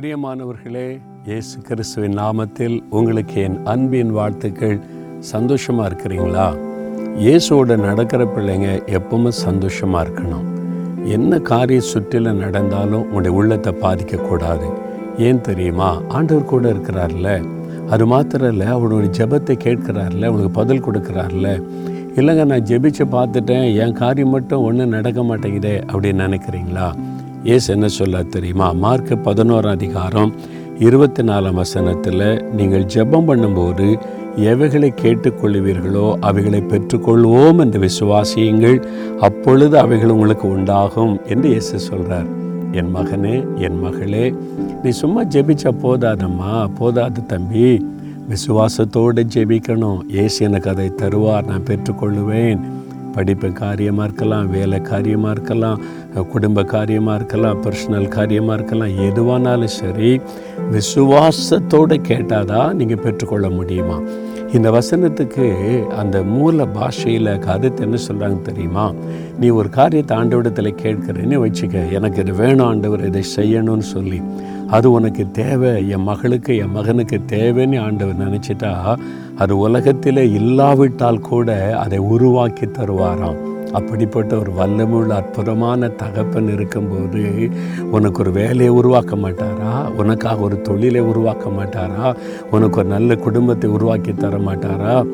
பிரியமானவர்களே இயேசு கிறிஸ்துவின் நாமத்தில் உங்களுக்கு என் அன்பின் வாழ்த்துக்கள். சந்தோஷமாக இருக்கிறீங்களா? இயேசுவோட நடக்கிற பிள்ளைங்க எப்பவுமே சந்தோஷமாக இருக்கணும். என்ன காரிய சுற்றில நடந்தாலும் உங்களுடைய உள்ளத்தை பாதிக்கக்கூடாது ஏன் தெரியுமா? ஆண்டவர் கூட இருக்கிறார்ல. அது மாத்திரம் இல்லை அவனுடைய ஜெபத்தை கேட்கிறார்ல அவனுக்கு பதில் கொடுக்குறார்ல. இல்லைங்க நான் ஜெபிச்சு பார்த்துட்டேன் என் காரியம் மட்டும் ஒன்றும் நடக்க மாட்டேங்குதே அப்படின்னு நினைக்கிறீங்களா? ஏசு என்ன சொல்ல தெரியுமா? மார்க் பதினோராம் அதிகாரம் இருபத்தி நாலாம் வசனத்தில் நீங்கள் ஜெபம் பண்ணும்போது எவைகளை கேட்டுக்கொள்வீர்களோ அவைகளை பெற்றுக்கொள்வோம் என்று விசுவாசியுங்கள். அப்பொழுது அவைகள் உங்களுக்கு உண்டாகும் என்று இயேசு சொல்கிறார் என் மகனே என் மகளே நீ சும்மா ஜெபிச்சா போதாதம்மா போதாது தம்பி. விசுவாசத்தோடு ஜெபிக்கணும். ஏசு எனக்கு அதை தருவார் நான் பெற்றுக்கொள்ளுவேன். படிப்பு காரியமாக இருக்கலாம் வேலை காரியமாக இருக்கலாம் குடும்ப காரியமாக இருக்கலாம் பர்சனல் காரியமாக இருக்கலாம் எதுவானாலும் சரி விசுவாசத்தோடு கேட்டால் தான் நீங்கள் பெற்றுக்கொள்ள முடியுமா? இந்த வசனத்துக்கு அந்த மூல பாஷையில் கருத்து என்ன சொல்கிறாங்க தெரியுமா? நீ ஒரு காரியத்தை ஆண்டவிடத்தில் கேட்குறேன்னு வச்சுக்க எனக்கு இது வேணும் ஆண்டவர் இதை செய்யணும்னு சொல்லி. அது உனக்கு தேவை என் மகளுக்கு என் மகனுக்கு தேவைன்னு ஆண்டவர் நினச்சிட்டா அது உலகத்தில் இல்லாவிட்டால் கூட அதை உருவாக்கி தருவாராம். அப்படிப்பட்ட ஒரு வல்லமுள்ள அற்புதமான தகப்பன் இருக்கும்போது உனக்கு ஒரு வேலையை உருவாக்க மாட்டாரா? உனக்காக ஒரு தொழிலை உருவாக்க மாட்டாரா? உனக்கு ஒரு நல்ல குடும்பத்தை உருவாக்கி தர மாட்டாரா?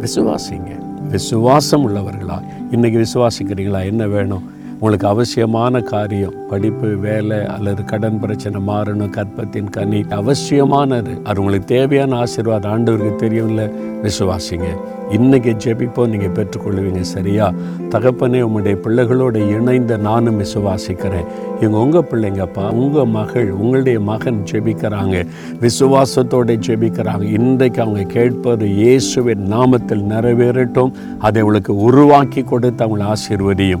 விசுவாசிங்க. விசுவாசம் உள்ளவர்களா? இன்றைக்கி விசுவாசிக்கிறீங்களா? என்ன வேணும்? உங்களுக்கு அவசியமான காரியம் படிப்பு வேலை அல்லது கடன் பிரச்சனை மாறணும் கற்பத்தின் கனி. அவசியமானது. அது உங்களுக்கு தேவையான ஆசீர்வாதம். ஆண்டவருக்கு தெரியும்ல விசுவாசிங்க. இன்னைக்கு ஜெபிப்போம். நீங்கள் பெற்றுக்கொள்வீங்க. சரியா? தகப்பனே உங்களுடைய பிள்ளைகளோடு இணைந்த நானும் விசுவாசிக்கிறேன். இவங்க உங்கள் பிள்ளைங்கப்பா உங்கள் மகள் உங்களுடைய மகன் ஜெபிக்கிறாங்க. விசுவாசத்தோடு ஜெபிக்கிறாங்க. இன்றைக்கு அவங்க கேட்பது இயேசுவின் நாமத்தில் நிறைவேறட்டும். அதை உங்களுக்கு உருவாக்கி கொடுத்து அவங்களை ஆசீர்வதியும்.